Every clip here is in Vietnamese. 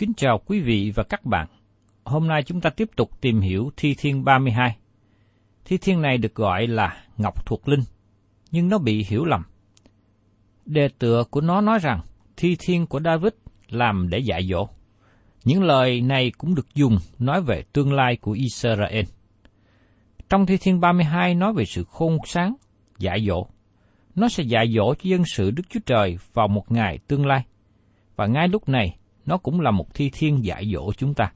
Kính chào quý vị và các bạn. Hôm nay chúng ta tiếp tục tìm hiểu Thi Thiên 32. Thi Thiên này được gọi là Ngọc Thuộc Linh, nhưng nó bị hiểu lầm. Đề tựa của nó nói rằng Thi Thiên của David làm để dạy dỗ. Những lời này cũng được dùng nói về tương lai của Israel. Trong Thi Thiên 32 nói về sự khôn sáng, dạy dỗ. Nó sẽ dạy dỗ cho dân sự Đức Chúa Trời vào một ngày tương lai. Và ngay lúc này, nó cũng là một thi thiên dạy dỗ chúng ta.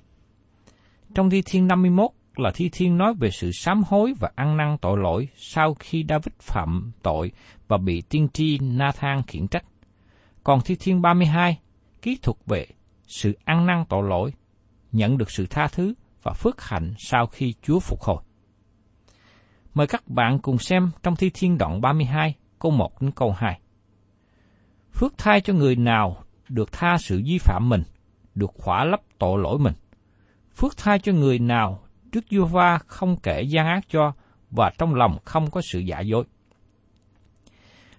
Trong thi thiên 51 là thi thiên nói về sự sám hối và ăn năn tội lỗi sau khi David phạm tội và bị tiên tri Nathan khiển trách. Còn thi thiên 32 ký thuật về sự ăn năn tội lỗi, nhận được sự tha thứ và phước hạnh sau khi Chúa phục hồi. Mời các bạn cùng xem trong thi thiên đoạn 32 câu 1 đến câu 2. Phước thai cho người nào được tha sự vi phạm mình, được khỏa lấp tội lỗi mình. Phước thai cho người nào Đức vua va không kể gian ác cho và trong lòng không có sự giả dối.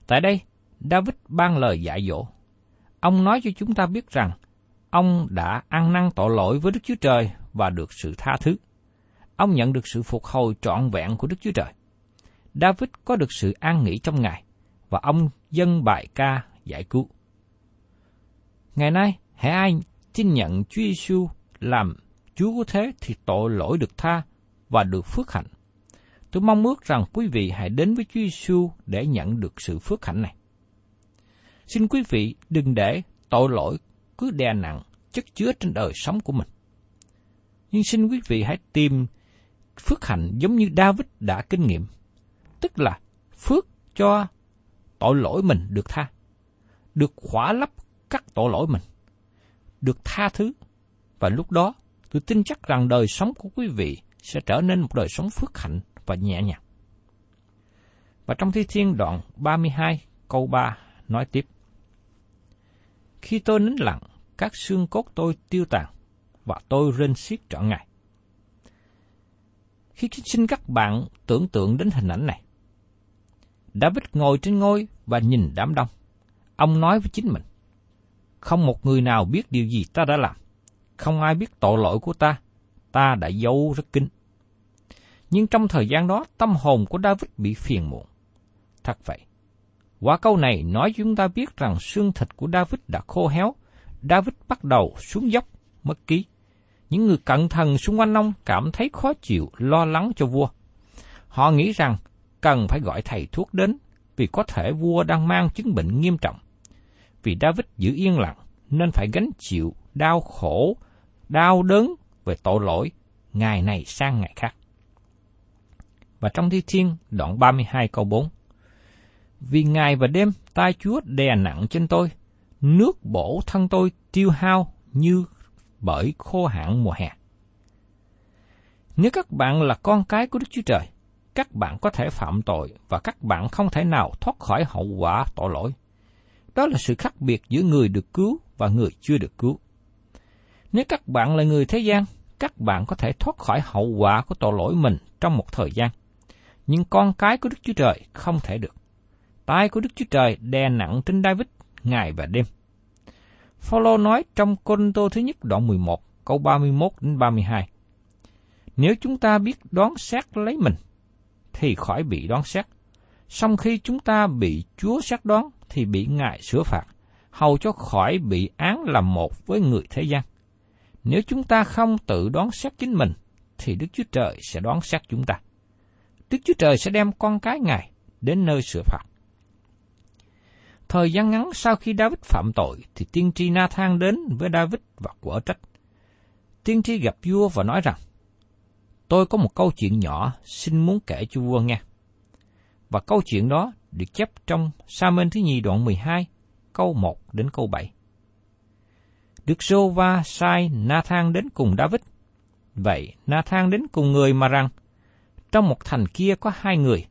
Tại đây, David ban lời dạy dỗ. Ông nói cho chúng ta biết rằng ông đã ăn năn tội lỗi với Đức Chúa Trời và được sự tha thứ. Ông nhận được sự phục hồi trọn vẹn của Đức Chúa Trời. David có được sự an nghỉ trong Ngài và ông dân bài ca giải cứu. Ngày nay, hãy ai tin nhận Chúa Giêsu làm Chúa của thế thì tội lỗi được tha và được phước hạnh. Tôi mong ước rằng quý vị hãy đến với Chúa Giêsu để nhận được sự phước hạnh này. Xin quý vị đừng để tội lỗi cứ đè nặng chất chứa trên đời sống của mình. Nhưng xin quý vị hãy tìm phước hạnh giống như David đã kinh nghiệm, tức là phước cho tội lỗi mình được tha, được khỏa lấp cắt tội lỗi mình, được tha thứ, và lúc đó tôi tin chắc rằng đời sống của quý vị sẽ trở nên một đời sống phước hạnh và nhẹ nhàng. Và trong Thi Thiên đoạn 32 câu 3 nói tiếp. Khi tôi nín lặng, các xương cốt tôi tiêu tàn, và tôi rên xiết trọn ngày. Khi xin các bạn tưởng tượng đến hình ảnh này, David ngồi trên ngôi và nhìn đám đông. Ông nói với chính mình, không một người nào biết điều gì ta đã làm. Không ai biết tội lỗi của ta. Ta đã giấu rất kín. Nhưng trong thời gian đó, tâm hồn của David bị phiền muộn. Thật vậy. Qua câu này nói chúng ta biết rằng xương thịt của David đã khô héo. David bắt đầu xuống dốc, mất ký. Những người cận thần xung quanh ông cảm thấy khó chịu, lo lắng cho vua. Họ nghĩ rằng cần phải gọi thầy thuốc đến vì có thể vua đang mang chứng bệnh nghiêm trọng. Vì David giữ yên lặng nên phải gánh chịu đau khổ, đau đớn về tội lỗi ngày này sang ngày khác. Và trong Thi Thiên đoạn 32 câu 4 Vì ngày và đêm tai Chúa đè nặng trên tôi, nước bổ thân tôi tiêu hao như bởi khô hạn mùa hè. Nếu các bạn là con cái của Đức Chúa Trời, các bạn có thể phạm tội và các bạn không thể nào thoát khỏi hậu quả tội lỗi. Đó là sự khác biệt giữa người được cứu và người chưa được cứu. Nếu các bạn là người thế gian, các bạn có thể thoát khỏi hậu quả của tội lỗi mình trong một thời gian. Nhưng con cái của Đức Chúa Trời không thể được. Tai của Đức Chúa Trời đè nặng trên David ngày và đêm. Phaolô nói trong Côn Tô thứ nhất đoạn 11, câu 31 đến 32. Nếu chúng ta biết đoán xét lấy mình, thì khỏi bị đoán xét. Song khi chúng ta bị Chúa xét đoán, thì bị Ngài sửa phạt, hầu cho khỏi bị án làm một với người thế gian. Nếu chúng ta không tự đoán xét chính mình, thì Đức Chúa Trời sẽ đoán xét chúng ta. Đức Chúa Trời sẽ đem con cái Ngài đến nơi sửa phạt. Thời gian ngắn sau khi David phạm tội, thì tiên tri Nathan đến với David và quở trách. Tiên tri gặp vua và nói rằng, Tôi có một câu chuyện nhỏ xin muốn kể cho vua nghe. Và câu chuyện đó được chép trong Sa-mênh thứ nhì đoạn 12, câu 1 đến câu 7. Đức Sô Va sai Nathan đến cùng David. Vậy Nathan đến cùng người mà rằng, trong một thành kia có hai người,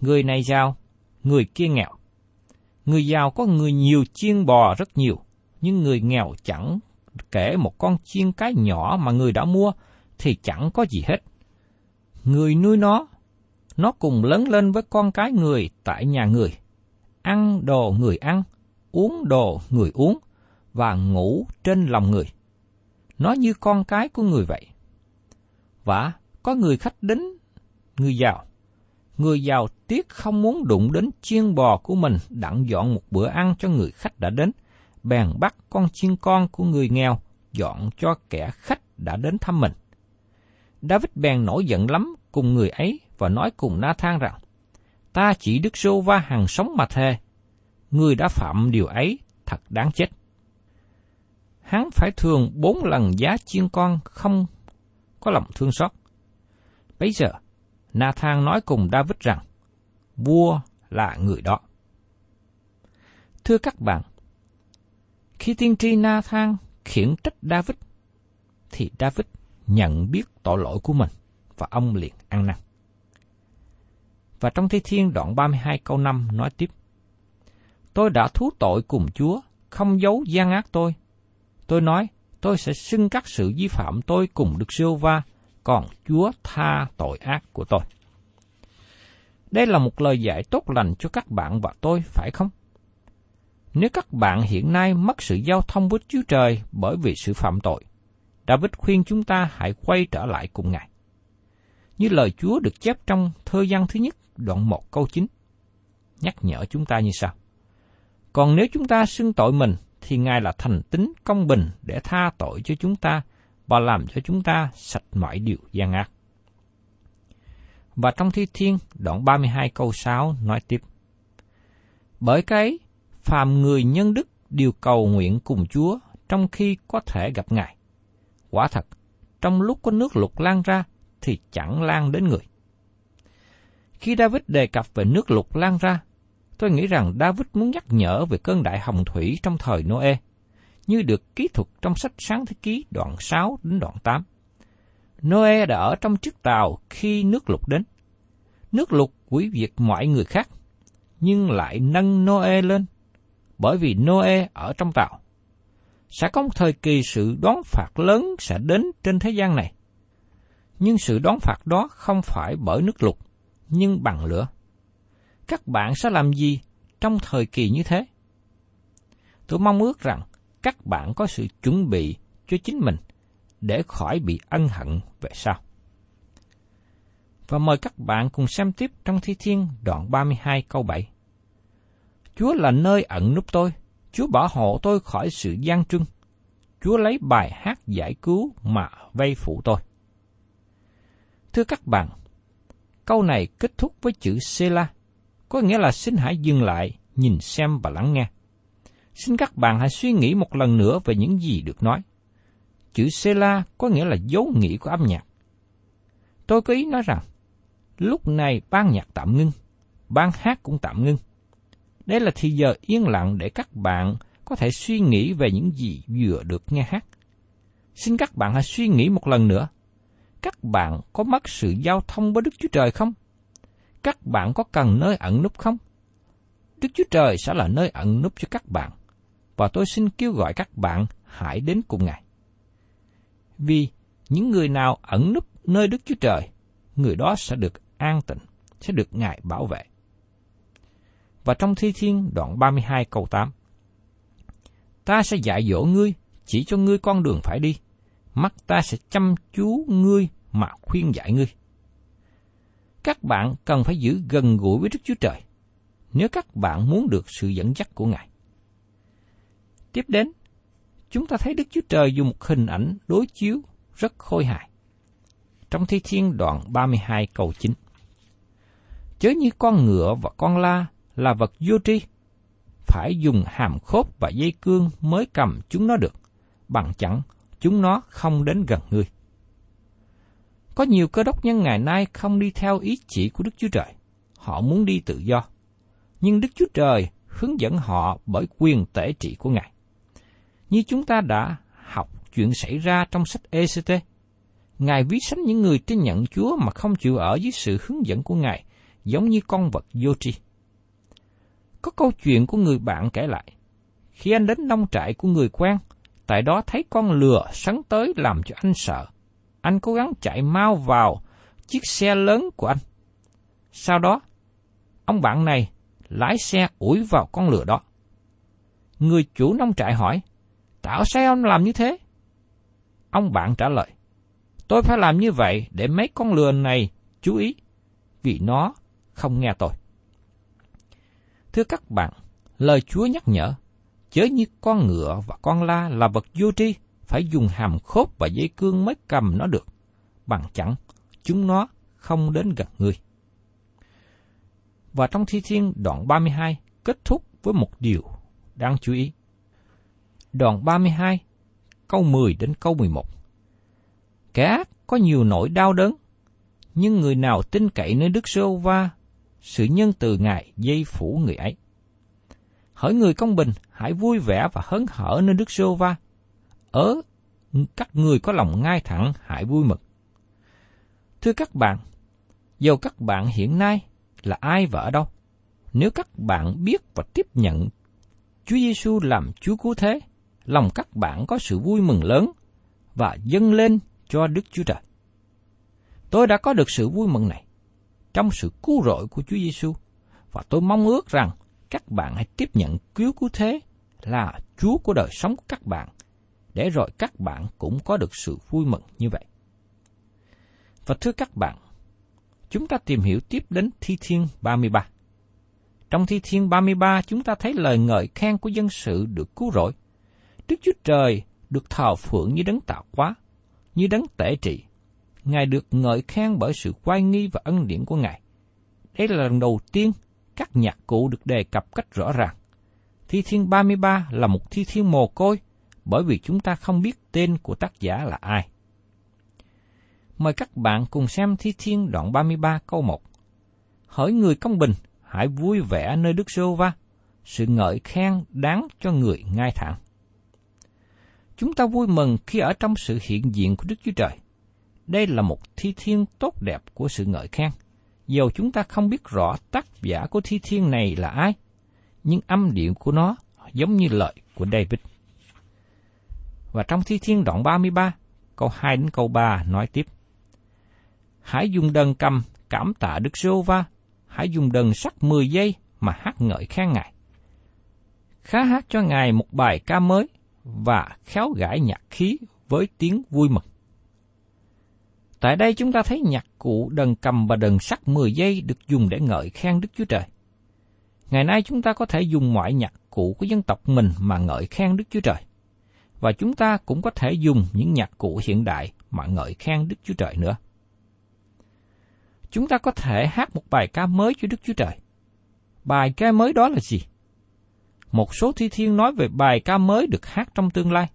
người này giàu, người kia nghèo. Người giàu có người nhiều chiên bò rất nhiều, nhưng người nghèo chẳng kể một con chiên cái nhỏ mà người đã mua thì chẳng có gì hết. Người nuôi nó, nó cùng lớn lên với con cái người tại nhà người, ăn đồ người ăn, uống đồ người uống, và ngủ trên lòng người. Nó như con cái của người vậy. Và có người khách đến, người giàu. Người giàu tiếc không muốn đụng đến chiên bò của mình đặng dọn một bữa ăn cho người khách đã đến, bèn bắt con chiên con của người nghèo dọn cho kẻ khách đã đến thăm mình. David bèn nổi giận lắm cùng người ấy và nói cùng Na Thang rằng, ta chỉ Đức Sô Va hàng sống mà thề, người đã phạm điều ấy thật đáng chết hắn phải thường bốn lần giá chiên con không có lòng thương xót. Bây giờ, Na Thang nói cùng David rằng, vua là người đó. Thưa các bạn, khi tiên tri Na Thang khiển trách David, thì David nhận biết tội lỗi của mình và ông liền ăn năn. Và trong Thi Thiên đoạn 32 câu 5 nói tiếp, Tôi đã thú tội cùng Chúa, không giấu gian ác tôi, Tôi nói, tôi sẽ xưng các sự vi phạm tôi cùng được siêu va, còn Chúa tha tội ác của tôi. Đây là một lời dạy tốt lành cho các bạn và tôi, phải không? Nếu các bạn hiện nay mất sự giao thông với Chúa Trời bởi vì sự phạm tội, David khuyên chúng ta hãy quay trở lại cùng Ngài. Như lời Chúa được chép trong thơ văn thứ nhất, đoạn 1 câu 9, nhắc nhở chúng ta như sau. Còn nếu chúng ta xưng tội mình, thì Ngài là thành tính công bình để tha tội cho chúng ta và làm cho chúng ta sạch mọi điều gian ác. Và trong Thi Thiên, đoạn 32 câu 6 nói tiếp. Bởi cái, phàm người nhân đức đều cầu nguyện cùng Chúa trong khi có thể gặp Ngài. Quả thật, trong lúc có nước lụt lan ra thì chẳng lan đến người. Khi David đề cập về nước lụt lan ra, Tôi nghĩ rằng David muốn nhắc nhở về cơn đại hồng thủy trong thời Noe, như được ký thuật trong sách Sáng Thế Ký đoạn 6 đến đoạn 8. Noe đã ở trong chiếc tàu khi nước lụt đến. Nước lụt quỷ diệt mọi người khác, nhưng lại nâng Noe lên, bởi vì Noe ở trong tàu. Sẽ có một thời kỳ sự đón phạt lớn sẽ đến trên thế gian này. Nhưng sự đón phạt đó không phải bởi nước lụt, nhưng bằng lửa các bạn sẽ làm gì trong thời kỳ như thế? Tôi mong ước rằng các bạn có sự chuẩn bị cho chính mình để khỏi bị ân hận về sau. Và mời các bạn cùng xem tiếp trong Thi Thiên đoạn 32 câu 7. Chúa là nơi ẩn núp tôi, Chúa bảo hộ tôi khỏi sự gian trưng. Chúa lấy bài hát giải cứu mà vây phủ tôi. Thưa các bạn, câu này kết thúc với chữ Sela, có nghĩa là xin hãy dừng lại, nhìn xem và lắng nghe. Xin các bạn hãy suy nghĩ một lần nữa về những gì được nói. Chữ Sela có nghĩa là dấu nghỉ của âm nhạc. Tôi có ý nói rằng, lúc này ban nhạc tạm ngưng, ban hát cũng tạm ngưng. Đây là thì giờ yên lặng để các bạn có thể suy nghĩ về những gì vừa được nghe hát. Xin các bạn hãy suy nghĩ một lần nữa. Các bạn có mất sự giao thông với Đức Chúa Trời không? Các bạn có cần nơi ẩn núp không? Đức Chúa Trời sẽ là nơi ẩn núp cho các bạn. Và tôi xin kêu gọi các bạn hãy đến cùng Ngài. Vì những người nào ẩn núp nơi Đức Chúa Trời, người đó sẽ được an tịnh, sẽ được Ngài bảo vệ. Và trong Thi Thiên đoạn 32 câu 8 Ta sẽ dạy dỗ ngươi, chỉ cho ngươi con đường phải đi. Mắt ta sẽ chăm chú ngươi mà khuyên dạy ngươi. Các bạn cần phải giữ gần gũi với Đức Chúa Trời, nếu các bạn muốn được sự dẫn dắt của Ngài. Tiếp đến, chúng ta thấy Đức Chúa Trời dùng một hình ảnh đối chiếu rất khôi hài. Trong Thi Thiên đoạn 32 câu 9 Chớ như con ngựa và con la là vật vô tri, phải dùng hàm khốp và dây cương mới cầm chúng nó được, bằng chẳng chúng nó không đến gần ngươi. Có nhiều cơ đốc nhân ngày nay không đi theo ý chỉ của Đức Chúa Trời. Họ muốn đi tự do. Nhưng Đức Chúa Trời hướng dẫn họ bởi quyền tể trị của Ngài. Như chúng ta đã học chuyện xảy ra trong sách ECT, Ngài ví sánh những người tin nhận Chúa mà không chịu ở dưới sự hướng dẫn của Ngài, giống như con vật vô tri. Có câu chuyện của người bạn kể lại. Khi anh đến nông trại của người quen, tại đó thấy con lừa sắn tới làm cho anh sợ. Anh cố gắng chạy mau vào chiếc xe lớn của anh. Sau đó, ông bạn này lái xe ủi vào con lừa đó. Người chủ nông trại hỏi, Tạo sao ông làm như thế? Ông bạn trả lời, Tôi phải làm như vậy để mấy con lừa này chú ý, vì nó không nghe tôi. Thưa các bạn, lời Chúa nhắc nhở, chớ như con ngựa và con la là vật vô tri, phải dùng hàm khốp và dây cương mới cầm nó được, bằng chẳng chúng nó không đến gần người. Và trong Thi Thiên đoạn 32 kết thúc với một điều đáng chú ý. Đoạn 32, câu 10 đến câu 11. Kẻ ác có nhiều nỗi đau đớn, nhưng người nào tin cậy nơi Đức Sô Va sự nhân từ Ngài dây phủ người ấy. Hỡi người công bình, hãy vui vẻ và hớn hở nơi Đức Sô Va. Ở các người có lòng ngay thẳng, hãy vui mừng. Thưa các bạn, dầu các bạn hiện nay là ai và ở đâu, nếu các bạn biết và tiếp nhận Chúa Giêsu làm Chúa cứu thế, lòng các bạn có sự vui mừng lớn và dâng lên cho Đức Chúa Trời. Tôi đã có được sự vui mừng này trong sự cứu rỗi của Chúa Giêsu và tôi mong ước rằng các bạn hãy tiếp nhận cứu cứu thế là Chúa của đời sống của các bạn để rồi các bạn cũng có được sự vui mừng như vậy. Và thưa các bạn, chúng ta tìm hiểu tiếp đến Thi Thiên 33. Trong Thi Thiên 33 chúng ta thấy lời ngợi khen của dân sự được cứu rỗi. Đức Chúa Trời được thờ phượng như đấng tạo hóa, như đấng tể trị, Ngài được ngợi khen bởi sự quay nghi và ân điển của Ngài. Đây là lần đầu tiên các nhạc cụ được đề cập cách rõ ràng. Thi Thiên 33 là một thi thiên mồ côi bởi vì chúng ta không biết tên của tác giả là ai. Mời các bạn cùng xem Thi Thiên đoạn 33 câu 1. Hỡi người công bình, hãy vui vẻ nơi Đức Sô Va, sự ngợi khen đáng cho người ngai thẳng. Chúng ta vui mừng khi ở trong sự hiện diện của Đức Chúa Trời. Đây là một thi thiên tốt đẹp của sự ngợi khen. Dầu chúng ta không biết rõ tác giả của thi thiên này là ai, nhưng âm điệu của nó giống như lời của David. Và trong thi thiên đoạn 33, câu 2 đến câu 3 nói tiếp. Hãy dùng đơn cầm cảm tạ Đức giê va hãy dùng đơn sắt 10 giây mà hát ngợi khen Ngài. Khá hát cho Ngài một bài ca mới và khéo gãi nhạc khí với tiếng vui mừng. Tại đây chúng ta thấy nhạc cụ đờn cầm và đờn sắt 10 giây được dùng để ngợi khen Đức Chúa Trời. Ngày nay chúng ta có thể dùng mọi nhạc cụ của dân tộc mình mà ngợi khen Đức Chúa Trời. và chúng ta cũng có thể dùng những nhạc cụ hiện đại mà ngợi khen Đức Chúa Trời nữa. Chúng ta có thể hát một bài ca mới cho Đức Chúa Trời. Bài ca mới đó là gì? Một số thi thiên nói về bài ca mới được hát trong tương lai.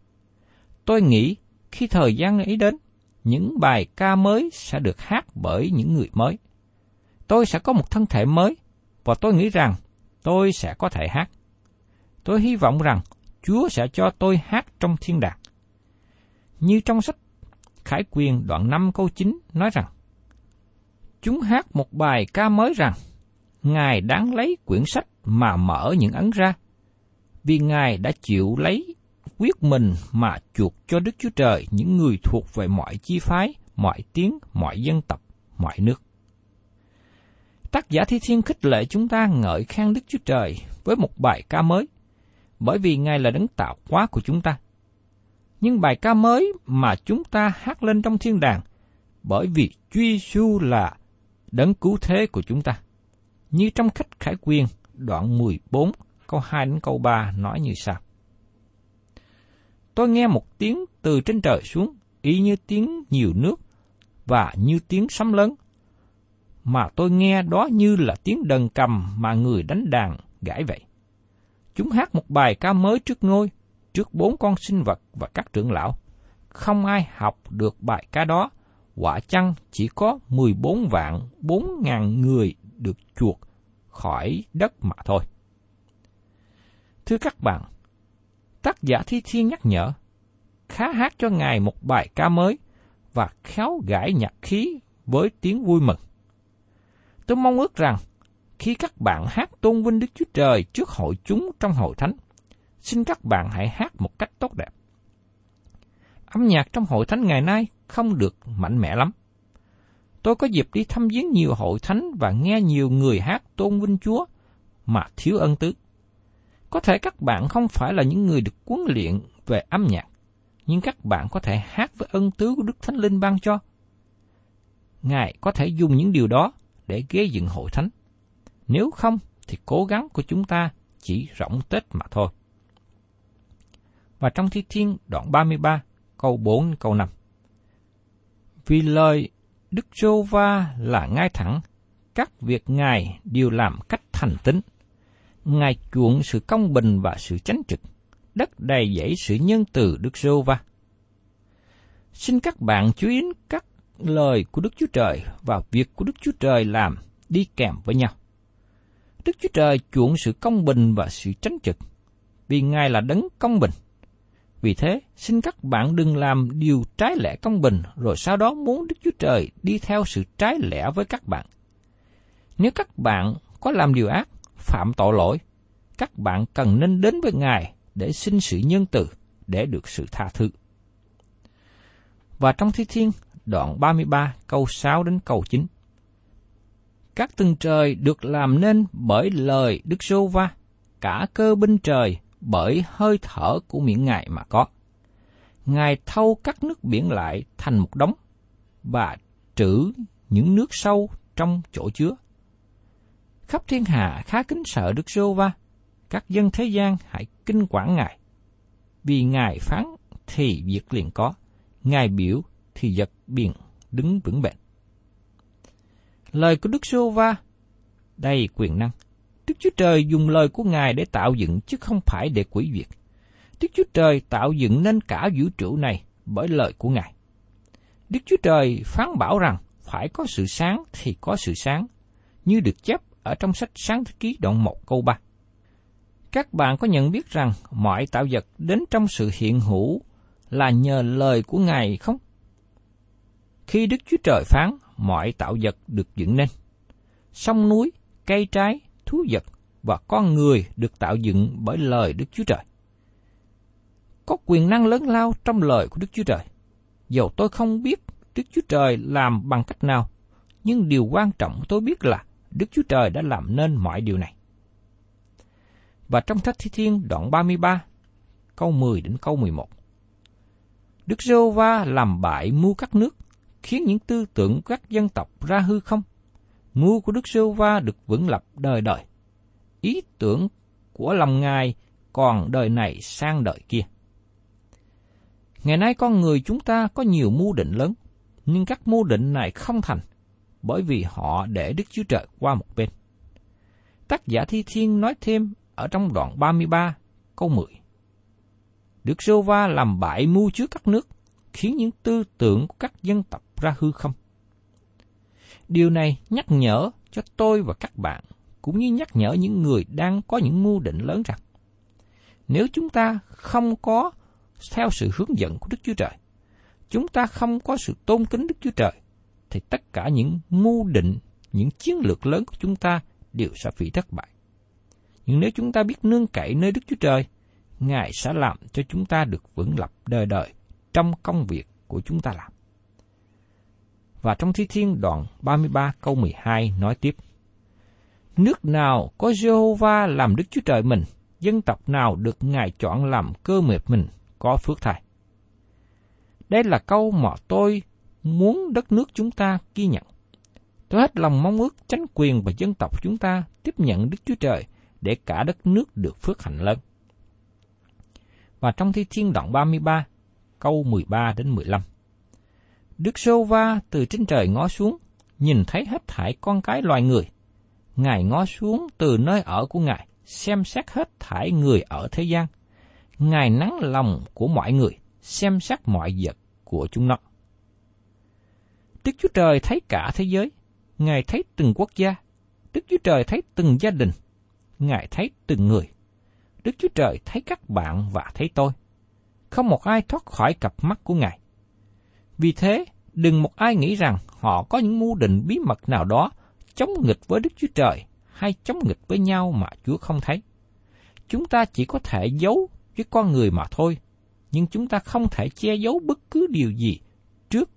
Tôi nghĩ khi thời gian ấy đến, những bài ca mới sẽ được hát bởi những người mới. Tôi sẽ có một thân thể mới, và tôi nghĩ rằng tôi sẽ có thể hát. Tôi hy vọng rằng Chúa sẽ cho tôi hát trong thiên đàng. Như trong sách Khải Quyền đoạn 5 câu 9 nói rằng, Chúng hát một bài ca mới rằng, Ngài đáng lấy quyển sách mà mở những ấn ra, vì Ngài đã chịu lấy quyết mình mà chuộc cho Đức Chúa Trời những người thuộc về mọi chi phái, mọi tiếng, mọi dân tộc, mọi nước. Tác giả Thi Thiên khích lệ chúng ta ngợi khen Đức Chúa Trời với một bài ca mới, bởi vì Ngài là đấng tạo hóa của chúng ta. Nhưng bài ca mới mà chúng ta hát lên trong thiên đàng, bởi vì Chúa Giêsu là đấng cứu thế của chúng ta. Như trong khách khải quyền đoạn 14 câu 2 đến câu 3 nói như sau. Tôi nghe một tiếng từ trên trời xuống, y như tiếng nhiều nước và như tiếng sấm lớn. Mà tôi nghe đó như là tiếng đờn cầm mà người đánh đàn gãi vậy. Chúng hát một bài ca mới trước ngôi, trước bốn con sinh vật và các trưởng lão. Không ai học được bài ca đó, quả chăng chỉ có 14 vạn 4 ngàn người được chuộc khỏi đất mà thôi. Thưa các bạn, tác giả Thi Thiên nhắc nhở, khá hát cho Ngài một bài ca mới và khéo gãi nhạc khí với tiếng vui mừng. Tôi mong ước rằng khi các bạn hát tôn vinh Đức Chúa Trời trước hội chúng trong hội thánh, xin các bạn hãy hát một cách tốt đẹp. Âm nhạc trong hội thánh ngày nay không được mạnh mẽ lắm. Tôi có dịp đi thăm viếng nhiều hội thánh và nghe nhiều người hát tôn vinh Chúa mà thiếu ân tứ. Có thể các bạn không phải là những người được huấn luyện về âm nhạc, nhưng các bạn có thể hát với ân tứ của Đức Thánh Linh ban cho. Ngài có thể dùng những điều đó để gây dựng hội thánh. Nếu không, thì cố gắng của chúng ta chỉ rỗng tết mà thôi. Và trong Thi Thiên đoạn 33, câu 4 câu 5. Vì lời Đức Giô Va là ngay thẳng, các việc Ngài đều làm cách thành tính. Ngài chuộng sự công bình và sự chánh trực, đất đầy dẫy sự nhân từ Đức giê Va. Xin các bạn chú ý các lời của Đức Chúa Trời và việc của Đức Chúa Trời làm đi kèm với nhau. Đức Chúa Trời chuộng sự công bình và sự chánh trực, vì Ngài là đấng công bình. Vì thế, xin các bạn đừng làm điều trái lẽ công bình rồi sau đó muốn Đức Chúa Trời đi theo sự trái lẽ với các bạn. Nếu các bạn có làm điều ác, phạm tội lỗi, các bạn cần nên đến với Ngài để xin sự nhân từ, để được sự tha thứ. Và trong Thi Thiên, đoạn 33 câu 6 đến câu 9. Các tầng trời được làm nên bởi lời Đức Sô Va, cả cơ binh trời bởi hơi thở của miệng Ngài mà có. Ngài thâu các nước biển lại thành một đống và trữ những nước sâu trong chỗ chứa. Khắp thiên hạ khá kính sợ Đức giê Va, các dân thế gian hãy kinh quản Ngài. Vì Ngài phán thì việc liền có, Ngài biểu thì vật biển đứng vững bền. Lời của Đức giê Va đầy quyền năng. Đức Chúa Trời dùng lời của Ngài để tạo dựng chứ không phải để quỷ diệt. Đức Chúa Trời tạo dựng nên cả vũ trụ này bởi lời của Ngài. Đức Chúa Trời phán bảo rằng phải có sự sáng thì có sự sáng, như được chép ở trong sách Sáng Thế Ký đoạn 1 câu 3. Các bạn có nhận biết rằng mọi tạo vật đến trong sự hiện hữu là nhờ lời của Ngài không? Khi Đức Chúa Trời phán, mọi tạo vật được dựng nên. Sông núi, cây trái, thú vật và con người được tạo dựng bởi lời Đức Chúa Trời. Có quyền năng lớn lao trong lời của Đức Chúa Trời. Dầu tôi không biết Đức Chúa Trời làm bằng cách nào, nhưng điều quan trọng tôi biết là Đức Chúa Trời đã làm nên mọi điều này. Và trong Thách Thi Thiên đoạn 33, câu 10 đến câu 11. Đức giê va làm bại mưu các nước, khiến những tư tưởng các dân tộc ra hư không. Mưu của Đức giê va được vững lập đời đời. Ý tưởng của lòng Ngài còn đời này sang đời kia. Ngày nay con người chúng ta có nhiều mưu định lớn, nhưng các mưu định này không thành, bởi vì họ để Đức Chúa Trời qua một bên. Tác giả Thi Thiên nói thêm ở trong đoạn 33 câu 10. Đức Sô Va làm bại mưu trước các nước, khiến những tư tưởng của các dân tộc ra hư không. Điều này nhắc nhở cho tôi và các bạn, cũng như nhắc nhở những người đang có những mưu định lớn rằng, nếu chúng ta không có theo sự hướng dẫn của Đức Chúa Trời, chúng ta không có sự tôn kính Đức Chúa Trời, thì tất cả những mưu định, những chiến lược lớn của chúng ta đều sẽ bị thất bại. Nhưng nếu chúng ta biết nương cậy nơi Đức Chúa Trời, Ngài sẽ làm cho chúng ta được vững lập đời đời trong công việc của chúng ta làm. Và trong Thi Thiên đoạn 33 câu 12 nói tiếp, Nước nào có Jehovah làm Đức Chúa Trời mình, dân tộc nào được Ngài chọn làm cơ nghiệp mình, có phước thai. Đây là câu mà tôi muốn đất nước chúng ta ghi nhận. Tôi hết lòng mong ước chánh quyền và dân tộc chúng ta tiếp nhận Đức Chúa Trời để cả đất nước được phước hạnh lớn. Và trong thi thiên đoạn 33, câu 13 đến 15. Đức Sô Va từ trên trời ngó xuống, nhìn thấy hết thảy con cái loài người. Ngài ngó xuống từ nơi ở của Ngài, xem xét hết thảy người ở thế gian. Ngài nắng lòng của mọi người, xem xét mọi vật của chúng nó. Đức Chúa Trời thấy cả thế giới, Ngài thấy từng quốc gia, Đức Chúa Trời thấy từng gia đình, Ngài thấy từng người. Đức Chúa Trời thấy các bạn và thấy tôi. Không một ai thoát khỏi cặp mắt của Ngài. Vì thế, đừng một ai nghĩ rằng họ có những mưu định bí mật nào đó chống nghịch với Đức Chúa Trời hay chống nghịch với nhau mà Chúa không thấy. Chúng ta chỉ có thể giấu với con người mà thôi, nhưng chúng ta không thể che giấu bất cứ điều gì trước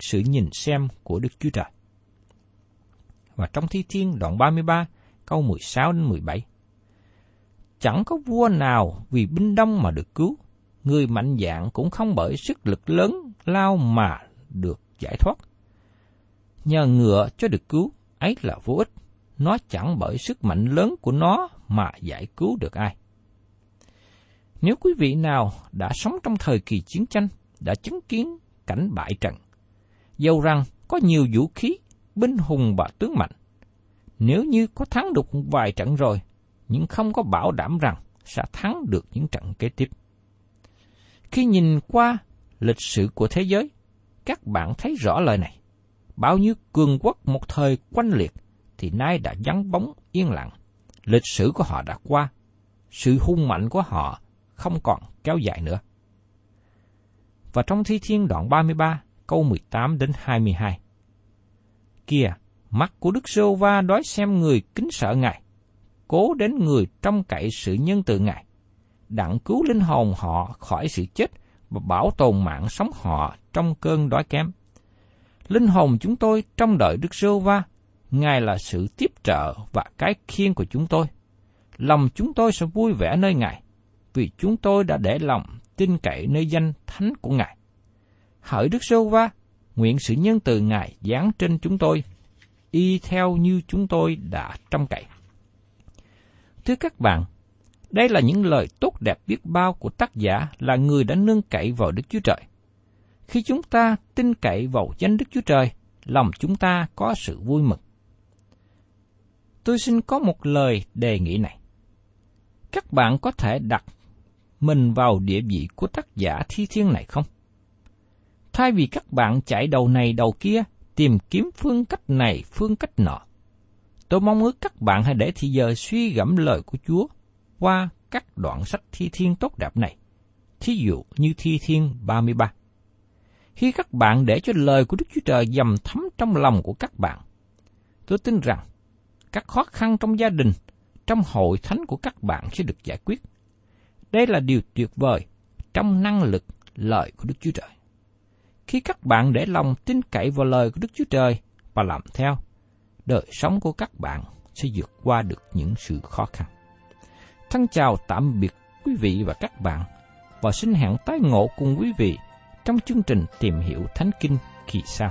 sự nhìn xem của Đức Chúa Trời. Và trong Thi Thiên đoạn 33, câu 16 đến 17. Chẳng có vua nào vì binh đông mà được cứu, người mạnh dạng cũng không bởi sức lực lớn lao mà được giải thoát. Nhờ ngựa cho được cứu, ấy là vô ích, nó chẳng bởi sức mạnh lớn của nó mà giải cứu được ai. Nếu quý vị nào đã sống trong thời kỳ chiến tranh, đã chứng kiến cảnh bại trận, dâu rằng có nhiều vũ khí, binh hùng và tướng mạnh, nếu như có thắng được vài trận rồi, nhưng không có bảo đảm rằng sẽ thắng được những trận kế tiếp. Khi nhìn qua lịch sử của thế giới, các bạn thấy rõ lời này. Bao nhiêu cường quốc một thời quanh liệt thì nay đã vắng bóng yên lặng. Lịch sử của họ đã qua. Sự hung mạnh của họ không còn kéo dài nữa. Và trong Thi Thiên đoạn 33, câu 18 đến 22. Kia, mắt của Đức Sô Va đói xem người kính sợ Ngài, cố đến người trong cậy sự nhân từ Ngài, đặng cứu linh hồn họ khỏi sự chết và bảo tồn mạng sống họ trong cơn đói kém. Linh hồn chúng tôi trong đợi Đức Sô Va, Ngài là sự tiếp trợ và cái khiên của chúng tôi. Lòng chúng tôi sẽ vui vẻ nơi Ngài, vì chúng tôi đã để lòng tin cậy nơi danh thánh của Ngài. Hỡi Đức Sô Va, nguyện sự nhân từ Ngài giáng trên chúng tôi, y theo như chúng tôi đã trông cậy. Thưa các bạn, đây là những lời tốt đẹp biết bao của tác giả là người đã nương cậy vào Đức Chúa Trời. Khi chúng ta tin cậy vào danh Đức Chúa Trời, lòng chúng ta có sự vui mừng. Tôi xin có một lời đề nghị này. Các bạn có thể đặt mình vào địa vị của tác giả thi thiên này không? Thay vì các bạn chạy đầu này đầu kia, tìm kiếm phương cách này phương cách nọ, tôi mong ước các bạn hãy để thì giờ suy gẫm lời của Chúa qua các đoạn sách thi thiên tốt đẹp này, thí dụ như thi thiên 33. Khi các bạn để cho lời của Đức Chúa Trời dầm thấm trong lòng của các bạn, tôi tin rằng các khó khăn trong gia đình, trong hội thánh của các bạn sẽ được giải quyết. Đây là điều tuyệt vời trong năng lực lời của Đức Chúa Trời. Khi các bạn để lòng tin cậy vào lời của Đức Chúa Trời và làm theo, đời sống của các bạn sẽ vượt qua được những sự khó khăn. Thân chào tạm biệt quý vị và các bạn và xin hẹn tái ngộ cùng quý vị trong chương trình tìm hiểu Thánh Kinh kỳ sau.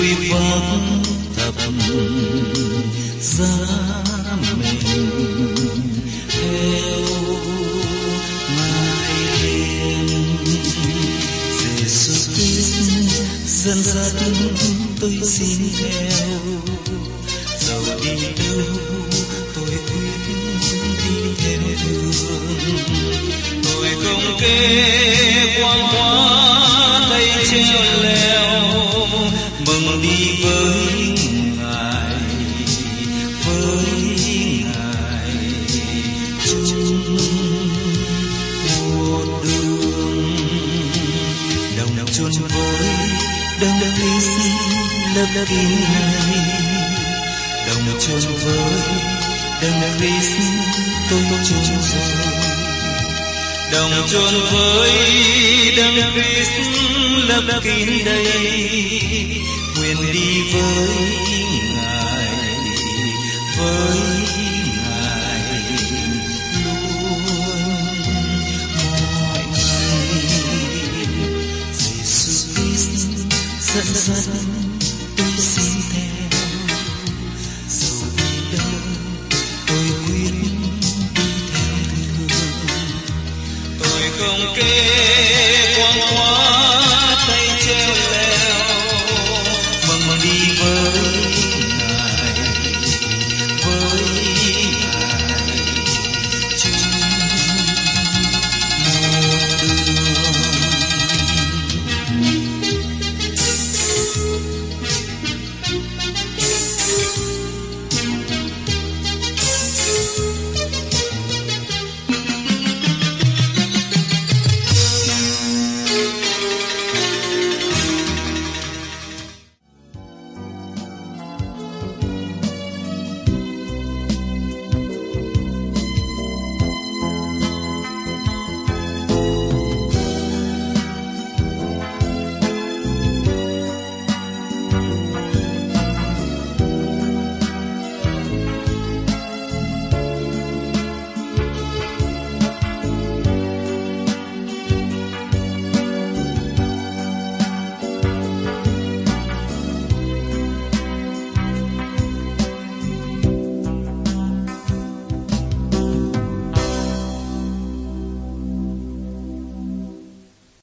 Quy vui vâng thập giá mình theo ngài Jesus dân gia đình tôi xin theo. Dầu đi đâu tôi quyết đi theo đường. Tôi không kê quan lớp kín này đồng chôn với đấng Christ tôi chôn rồi. Đồng chôn với đấng Christ lớp kín đây. Nguyện đi với ngài với ngài luôn. Mọi ngày Jesus Christ dẫn dắt